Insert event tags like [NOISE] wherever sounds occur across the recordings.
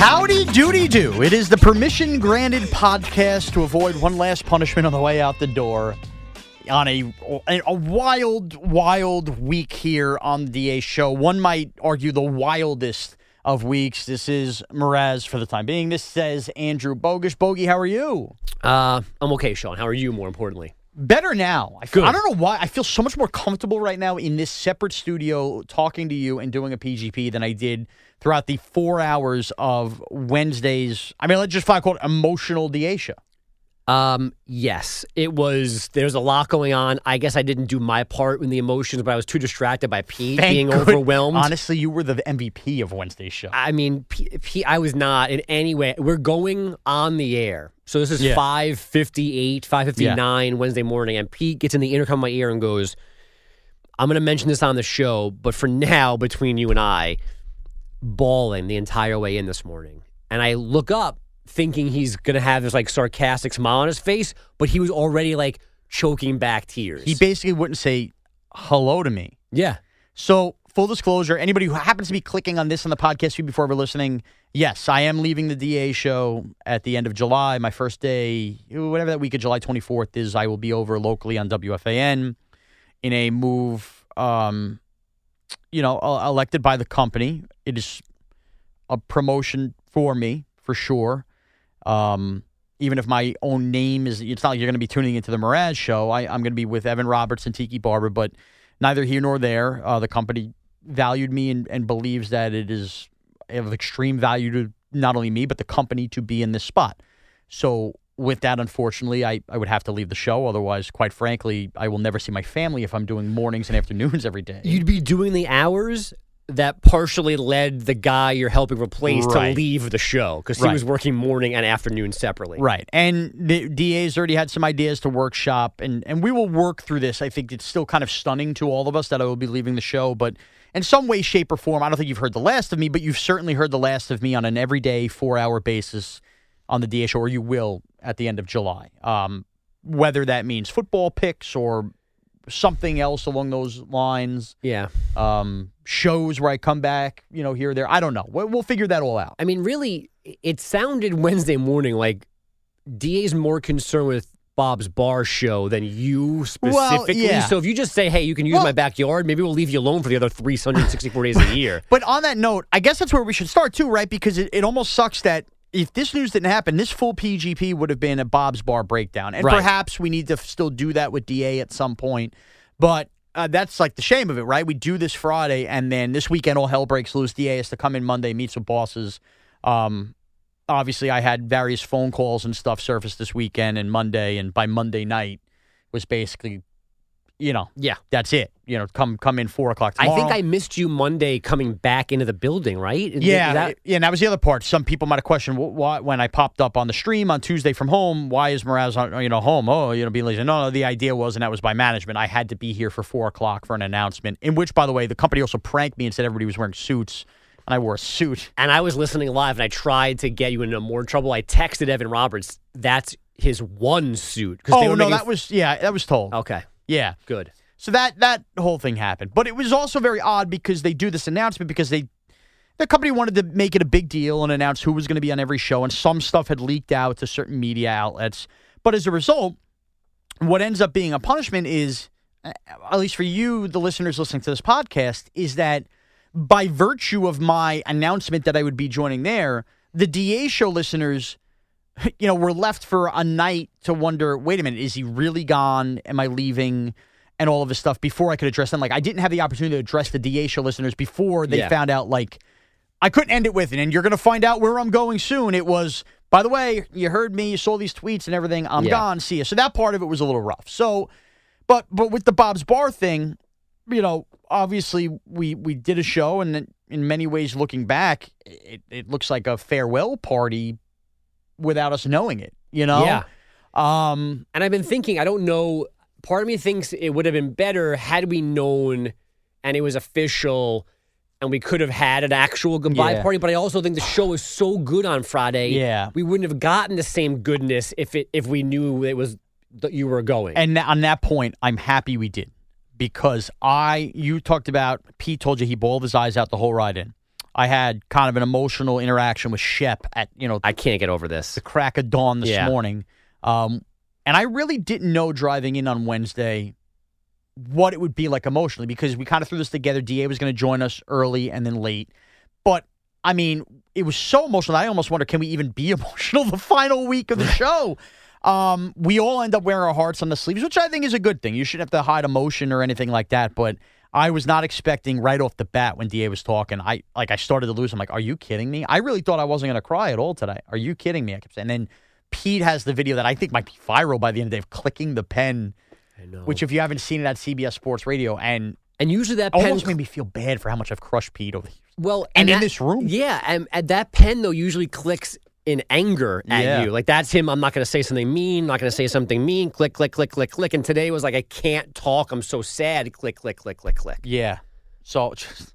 Howdy doody do. It is the permission granted podcast to avoid one last punishment on the way out the door on a, a wild, wild week here on the DA show. One might argue the wildest of weeks. This is Mraz for the time being. This says Andrew Bogusch. Bogey, how are you? Uh, I'm okay, Sean. How are you, more importantly? Better now. I, feel. I don't know why. I feel so much more comfortable right now in this separate studio talking to you and doing a PGP than I did throughout the four hours of Wednesday's. I mean, let's just find called emotional show. Um, yes, it was. There's a lot going on. I guess I didn't do my part in the emotions, but I was too distracted by Pete Thank being good- overwhelmed. Honestly, you were the MVP of Wednesday's show. I mean, P- P- I was not in any way. We're going on the air. So this is Yeah. 558, 559 Wednesday morning, and Pete gets in the intercom of my ear and goes, I'm going to mention this on the show, but for now, between you and I, bawling the entire way in this morning. And I look up thinking he's going to have this like sarcastic smile on his face, but he was already like choking back tears. he basically wouldn't say hello to me. yeah. So, full disclosure, anybody who happens to be clicking on this on the podcast feed before we're listening, yes, I am leaving the DA show at the end of July. My first day, whatever that week of July 24th is, I will be over locally on WFAN in a move, um, you know, uh, elected by the company. It is a promotion for me, for sure. Um, even if my own name is, it's not like you're going to be tuning into the Mraz show. I, I'm going to be with Evan Roberts and Tiki Barber, but neither here nor there. Uh, the company valued me and, and believes that it is of extreme value to not only me, but the company to be in this spot. So, with that, unfortunately, I, I would have to leave the show. Otherwise, quite frankly, I will never see my family if I'm doing mornings and afternoons every day. You'd be doing the hours that partially led the guy you're helping replace Right. to leave the show because he Right. was working morning and afternoon separately. Right. And the DA's already had some ideas to workshop, and, and we will work through this. I think it's still kind of stunning to all of us that I will be leaving the show, but in some way, shape, or form, I don't think you've heard the last of me, but you've certainly heard the last of me on an everyday four hour basis on the DA show, or you will at the end of July. Um, whether that means football picks or something else along those lines, Yeah. um, shows where I come back, you know, here or there. I don't know. We'll, we'll figure that all out. I mean, really, it sounded Wednesday morning like DA's more concerned with Bob's bar show than you specifically. yeah. So if you just say, hey, you can use Well- my backyard, maybe we'll leave you alone for the other 364 days of a year. [LAUGHS] But on that note, I guess that's where we should start too, right? Because it, it almost sucks that if this news didn't happen, this full PGP would have been a Bob's Bar breakdown. And Right. perhaps we need to still do that with DA at some point. But uh, that's like the shame of it, right? We do this Friday, and then this weekend all hell breaks loose. DA has to come in Monday, meet some bosses. Um, obviously, I had various phone calls and stuff surface this weekend and Monday, and by Monday night was basically, you know, Yeah. that's it. You know, come come in four o'clock I think I missed you Monday coming back into the building, right? Is- Yeah, that- yeah, and that was the other part. Some people might have questioned wh- why when I popped up on the stream on Tuesday from home. Why is Mraz on, you know home? Oh, you know, being lazy. No, no. The idea was, and that was by management. I had to be here for four o'clock for an announcement. In which, by the way, the company also pranked me and said everybody was wearing suits and I wore a suit. and I was listening live, and I tried to get you into more trouble. I texted Evan Roberts. That's his one suit. Oh no, that was yeah, that was told. okay. Yeah. Good. So that that whole thing happened, but it was also very odd because they do this announcement because they the company wanted to make it a big deal and announce who was going to be on every show, and some stuff had leaked out to certain media outlets. But as a result, what ends up being a punishment is, uh, at least for you, the listeners listening to this podcast, is that by virtue of my announcement that I would be joining there, the DA show listeners [LAUGHS] you know, we're left for a night to wonder, wait a minute, is he really gone? Am I leaving? And all of this stuff before I could address them. Like, I didn't have the opportunity to address the DA show listeners before they Yeah. found out, like, I couldn't end it with, it. and you're going to find out where I'm going soon. It was, by the way, you heard me, you saw these tweets and everything. I'm Yeah. gone. See you. So that part of it was a little rough. So, but but with the Bob's Bar thing, you know, obviously we we did a show, and in- in many ways, looking back, it, it looks like a farewell party without us knowing it. You know, Yeah. Um, And I've been thinking, I don't know. Part of me thinks it would have been better had we known and it was official and we could have had an actual goodbye Yeah. party. But I also think the show was so good on Friday. Yeah. We wouldn't have gotten the same goodness if it if we knew it was that you were going. and on that point, I'm happy we did because I, you talked about Pete told you he bawled his eyes out the whole ride in. I had kind of an emotional interaction with Shep at you know I can't get over this. the crack of dawn this Yeah. morning. Um, and I really didn't know driving in on Wednesday what it would be like emotionally because we kind of threw this together. DA was going to join us early and then late. But I mean, it was so emotional. I almost wonder can we even be [LAUGHS] emotional the final week of the show? Um, we all end up wearing our hearts on the sleeves, which I think is a good thing. You shouldn't have to hide emotion or anything like that. But I was not expecting right off the bat when Da was talking. I like I started to lose. I'm like, are you kidding me? I really thought I wasn't going to cry at all today. Are you kidding me? I kept saying. And then Pete has the video that I think might be viral by the end of the day of clicking the pen, I know. which if you haven't seen it at CBS Sports Radio, and and usually that pen almost made me feel bad for how much I've crushed Pete over the years. Well, And in that- this room. yeah, and, and that pen though usually clicks in anger at Yeah. you. Like that's him. I'm not going to say something mean. Not going to say something mean. Click, click, click, click, click. And today was like, I can't talk. I'm so sad. Click, click, click, click, click. Yeah. So, just,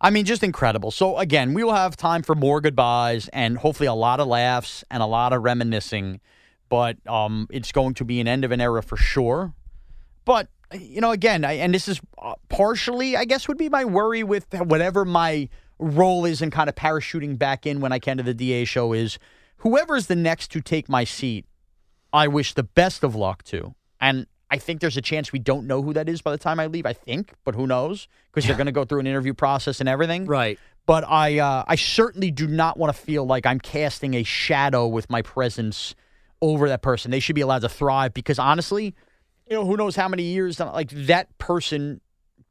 I mean, just incredible. So, again, we will have time for more goodbyes and hopefully a lot of laughs and a lot of reminiscing. But um, it's going to be an end of an era for sure. But, you know, again, I, and this is uh, partially, I guess, would be my worry with whatever my role is in kind of parachuting back in when I can to the DA show is whoever's the next to take my seat, I wish the best of luck to. And I think there's a chance we don't know who that is by the time I leave. I think, but who knows? Because they're going to go through an interview process and everything. Right. But I, uh, I certainly do not want to feel like I'm casting a shadow with my presence over that person. They should be allowed to thrive because honestly, you know, who knows how many years like that person,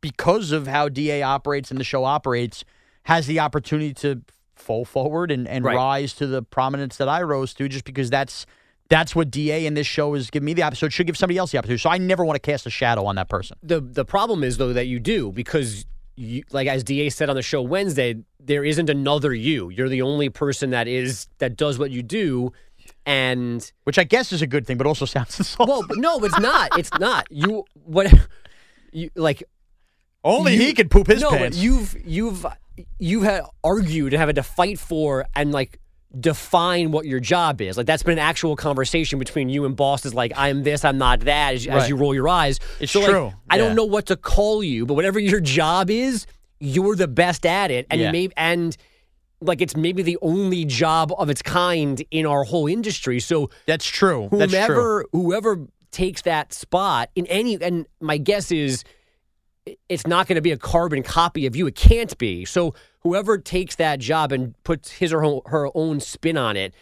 because of how DA operates and the show operates, has the opportunity to fall forward and, and Right. rise to the prominence that I rose to just because that's that's what DA in this show is giving me the opportunity. So it should give somebody else the opportunity. So I never want to cast a shadow on that person. The the problem is though that you do because you, like as Da said on the show Wednesday, there isn't another you. You're the only person that is that does what you do, and Which I guess is a good thing, but also sounds [LAUGHS] insulting. well, no, it's not. It's not. You what? You like Only you- he could poop his no, pants. but you've you've you've had argued and have had to fight for and like define what your job is. Like that's been an actual conversation between you and bosses. Like I'm this, I'm not that. As, as you roll your eyes, It's so, like, true. I don't know what to call you, but whatever your job is, you're the best at it, and Yeah. maybe and. Like it's maybe the only job of its kind in our whole industry. So That's true. That's true. whomever whoever takes that spot in any and my guess is it's not going to be a carbon copy of you. It can't be. So whoever takes that job and puts his or her, her own spin on it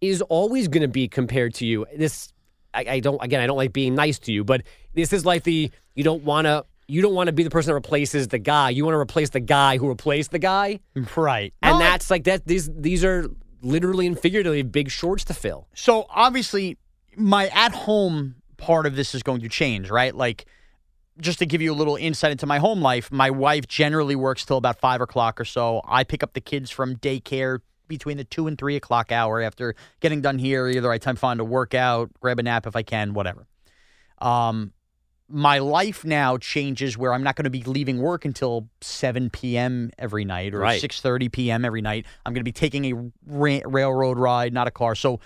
is always going to be compared to you. This I, I don't again i don't like being nice to you but this is like the you don't want to you don't want to be the person that replaces the guy. You want to replace the guy who replaced the guy. Right. and No, I- that's like that these these are literally and figuratively big shorts to fill. So obviously, my at home part of this is going to change, right? Like, just to give you a little insight into my home life, my wife generally works till about five o'clock or so. I pick up the kids from daycare between the two and three o'clock hour after getting done here. Either I time find a workout, grab a nap if I can, whatever. Um, my life now changes where I'm not going to be leaving work until 7 p.m. every night or Right. 6:30 p.m. every night. I'm going to be taking a ra- railroad ride, not a car. So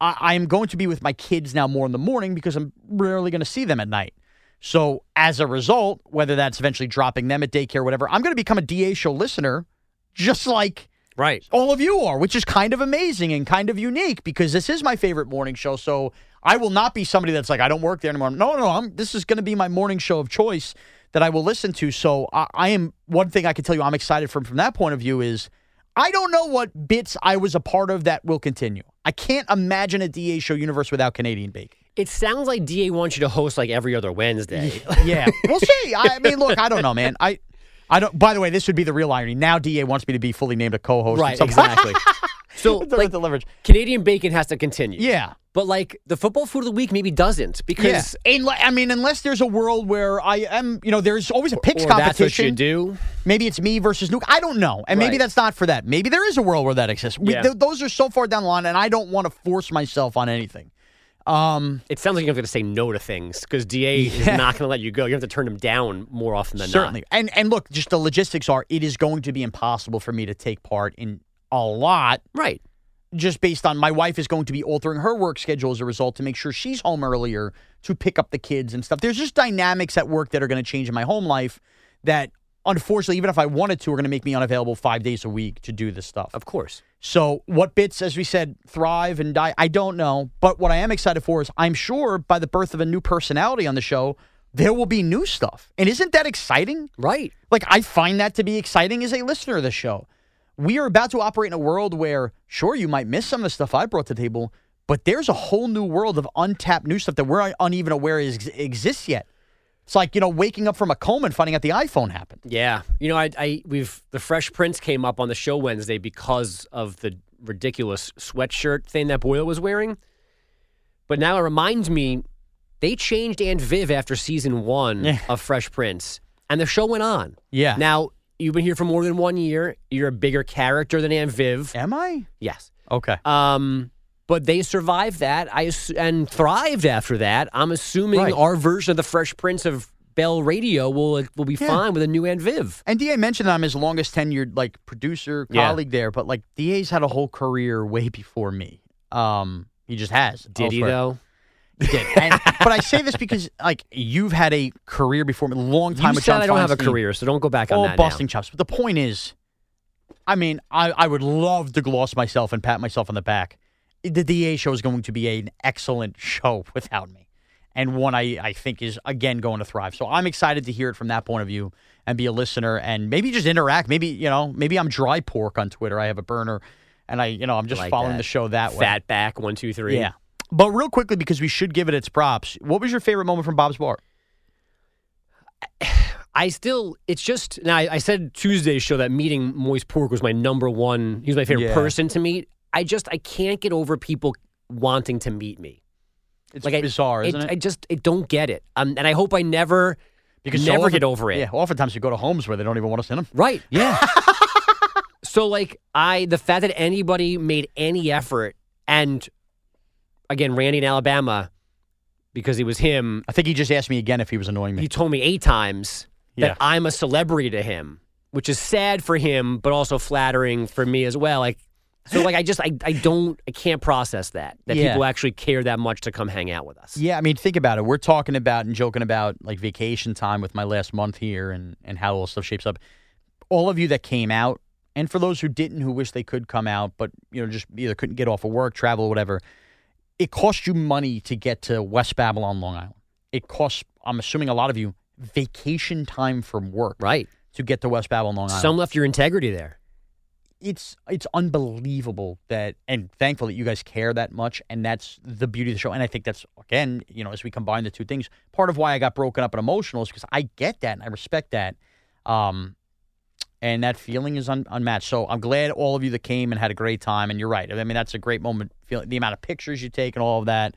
I, I am going to be with my kids now more in the morning because I'm rarely going to see them at night. So as a result, whether that's eventually dropping them at daycare, or whatever, I'm going to become a DA show listener, just like Right. all of you are, which is kind of amazing and kind of unique because this is my favorite morning show. So I will not be somebody that's like, I don't work there anymore. No, no, I'm, this is going to be my morning show of choice that I will listen to. So I, I am, one thing I can tell you I'm excited from from that point of view is I don't know what bits I was a part of that will continue. I can't imagine a DA show universe without Canadian bacon. It sounds like DA wants you to host like every other Wednesday. [LAUGHS] Yeah, we'll see. I mean, look, I don't know, man. I, I don't. By the way, this would be the real irony. Now DA wants me to be fully named a co-host. right, exactly. [LAUGHS] so the- like the leverage. Canadian bacon has to continue. Yeah. But like the football food of the week maybe doesn't because Yeah. I mean, unless there's a world where I am, you know, there's always a picks or that's competition. what you do. Maybe it's me versus Nuke. I don't know. And maybe that's not for that. Maybe there is a world where that exists. We, Yeah. th- those are so far down the line, and I don't want to force myself on anything. Um, It sounds like you're going to say no to things because DA [LAUGHS] is not going to let you go. You have to turn them down more often than certainly. not. And and look, just the logistics are it is going to be impossible for me to take part in a lot Right. just based on my wife is going to be altering her work schedule as a result to make sure she's home earlier to pick up the kids and stuff. There's just dynamics at work that are going to change in my home life that unfortunately, even if I wanted to, are going to make me unavailable five days a week to do this stuff. Of course. So, what bits, as we said, thrive and die? I don't know. But what I am excited for is I'm sure by the birth of a new personality on the show, there will be new stuff. And isn't that exciting? Right. Like, I find that to be exciting as a listener of the show. We are about to operate in a world where, sure, you might miss some of the stuff I brought to the table, but there's a whole new world of untapped new stuff that we're uneven aware is, exists yet. It's like, you know, waking up from a coma and finding out the iPhone happened. Yeah. You know, I, I we've the Fresh Prince came up on the show Wednesday because of the ridiculous sweatshirt thing that Boyle was wearing. But now it reminds me they changed Aunt Viv after season one Yeah. of Fresh Prince, and the show went on. Yeah. Now you've been here for more than one year. You're a bigger character than Aunt Viv. Am I? Yes. Okay. Um, but they survived that. I and thrived after that. I'm assuming Right. our version of the Fresh Prince of Bell Radio will will be Yeah. fine with a new Aunt Viv. And Da mentioned that I'm his longest tenured like producer Yeah. colleague there, but like Da's had a whole career way before me. Um, he just has. Did he though? He did. And, [LAUGHS] but I say this because like you've had a career before me, a long time You with said I don't have a career, so don't go back on all that. busting now. chops. But the point is, I mean, I, I would love to gloss myself and pat myself on the back. The DA show is going to be an excellent show without me, and one I, I think is again going to thrive. So I'm excited to hear it from that point of view and be a listener and maybe just interact. Maybe you know, maybe I'm dry pork on Twitter. I have a burner, and I you know I'm just Like following that. the show that way. Fat back one two three. Yeah. But real quickly, because we should give it its props. What was your favorite moment from Bob's Bar? I still, it's just now. I, I said Tuesday's show that meeting Moist Pork was my number one. He was my favorite Yeah. person to meet. I just, I can't get over people wanting to meet me. It's Like I- bizarre, isn't it? I just, I don't get it. Um, and I hope I never, because so never often- get over it. Yeah, oftentimes you go to homes where they don't even want to send them. Right. Yeah. [LAUGHS] So like I the fact that anybody made any effort and again Randy in Alabama because it was him I think he just asked me again if he was annoying me. he told me 8 times that Yeah. I'm a celebrity to him which is sad for him but also flattering for me as well like so like I just I, I don't I can't process that that Yeah. people actually care that much to come hang out with us. Yeah, I mean, think about it. We're talking about and joking about like vacation time with my last month here and, and how all stuff shapes up. All of you that came out, and for those who didn't, who wish they could come out, but you know, just either couldn't get off of work, travel, whatever, it cost you money to get to West Babylon, Long Island. It costs, I'm assuming, a lot of you vacation time from work Right. to get to West Babylon, Long Island. Some left your integrity there. It's it's unbelievable that and thankful that you guys care that much and that's the beauty of the show and i think that's again you know as we combine the two things part of why i got broken up and emotional is because i get that and i respect that um and that feeling is un- unmatched. So i'm glad all of you that came and had a great time and you're right. I mean that's a great moment feeling the amount of pictures you take and all of that.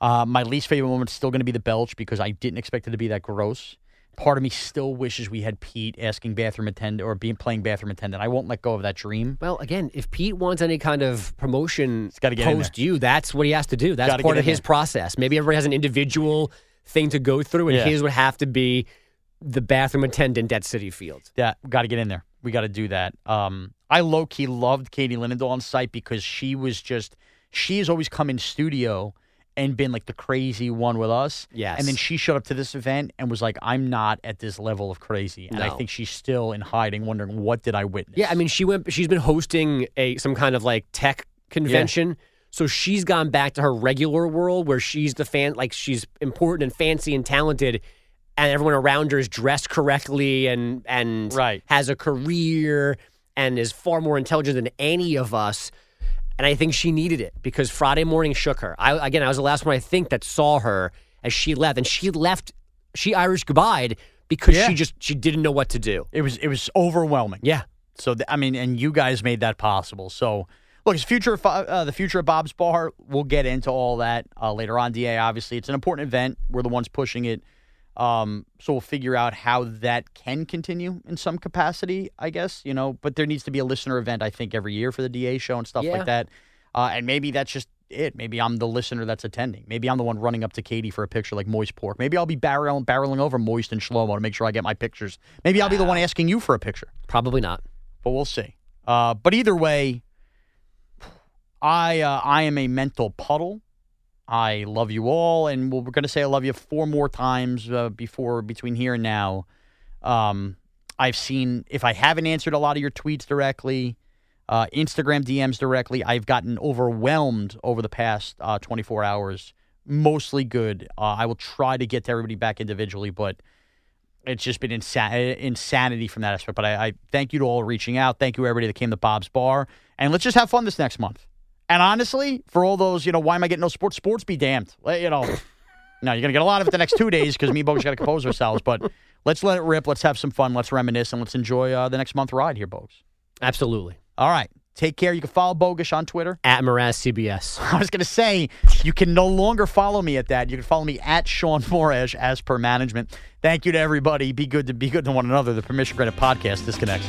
Uh, my least favorite moment is still going to be the belch because i didn't expect it to be that gross part of me still wishes we had pete asking bathroom attendant or being playing bathroom attendant i won't let go of that dream Well, again, if Pete wants any kind of promotion gotta get post you, that's what he has to do. That's Gotta part of his there. process. Maybe everybody has an individual thing to go through, and Yeah. his would have to be the bathroom attendant at Citi Field. Yeah, got to get in there. We got to do that. Um, I low key loved Katie Linendoll on site because she was just she has always come in studio and been like the crazy one with us. Yes. And then she showed up to this event and was like, "I'm not at this level of crazy," and I think she's still in hiding, wondering what did I witness. Yeah, I mean, she went. She's been hosting a some kind of like tech convention, so she's gone back to her regular world where she's the fan, like she's important and fancy and talented, and everyone around her is dressed correctly and and Right. has a career and is far more intelligent than any of us. And I think she needed it because Friday morning shook her. I again, I was the last one I think that saw her as she left, and she left. She Irish goodbye because Yeah. she just she didn't know what to do. it was it was overwhelming. Yeah. So th- I mean, and you guys made that possible. So look, it's future of, uh, the future of Bob's Bar. We'll get into all that uh, later on. Da, obviously, it's an important event. We're the ones pushing it. Um, so we'll figure out how that can continue in some capacity, I guess. You know, but there needs to be a listener event, I think, every year for the DA show and stuff Yeah. like that. Uh, and maybe that's just it. Maybe I'm the listener that's attending. Maybe I'm the one running up to Katie for a picture like Moist Pork. Maybe I'll be barreling, barreling over Moist and Shlomo to make sure I get my pictures. Maybe I'll be the one asking you for a picture Probably not. but we'll see. Uh, but either way, I uh, I am a mental puddle. I love you all, and we're going to say I love you four more times uh, before between here and now. Um, I've seen if I haven't answered a lot of your tweets directly, uh, Instagram DMs directly, I've gotten overwhelmed over the past uh, 24 hours. Mostly good. Uh, I will try to get to everybody back individually, but it's just been insa- insanity from that aspect. But I, I thank you to all reaching out. Thank you everybody that came to Bob's Bar, and let's just have fun this next month. And honestly, for all those, you know, why am I getting no sports? Sports be damned. You know, [LAUGHS] no, you're gonna get a lot of it the next two days because me and Bogues got to compose ourselves. But let's let it rip. Let's have some fun. Let's reminisce and let's enjoy uh, the next month ride here, Bogues. Absolutely. All right, take care. You can follow Bogusch on Twitter. At Mraz CBS. [LAUGHS] I was going to say, you can no longer follow me at that. You can follow me at Sean Mraz as per management. Thank you to everybody. Be good to be good to one another. The Permission Granted podcast disconnects.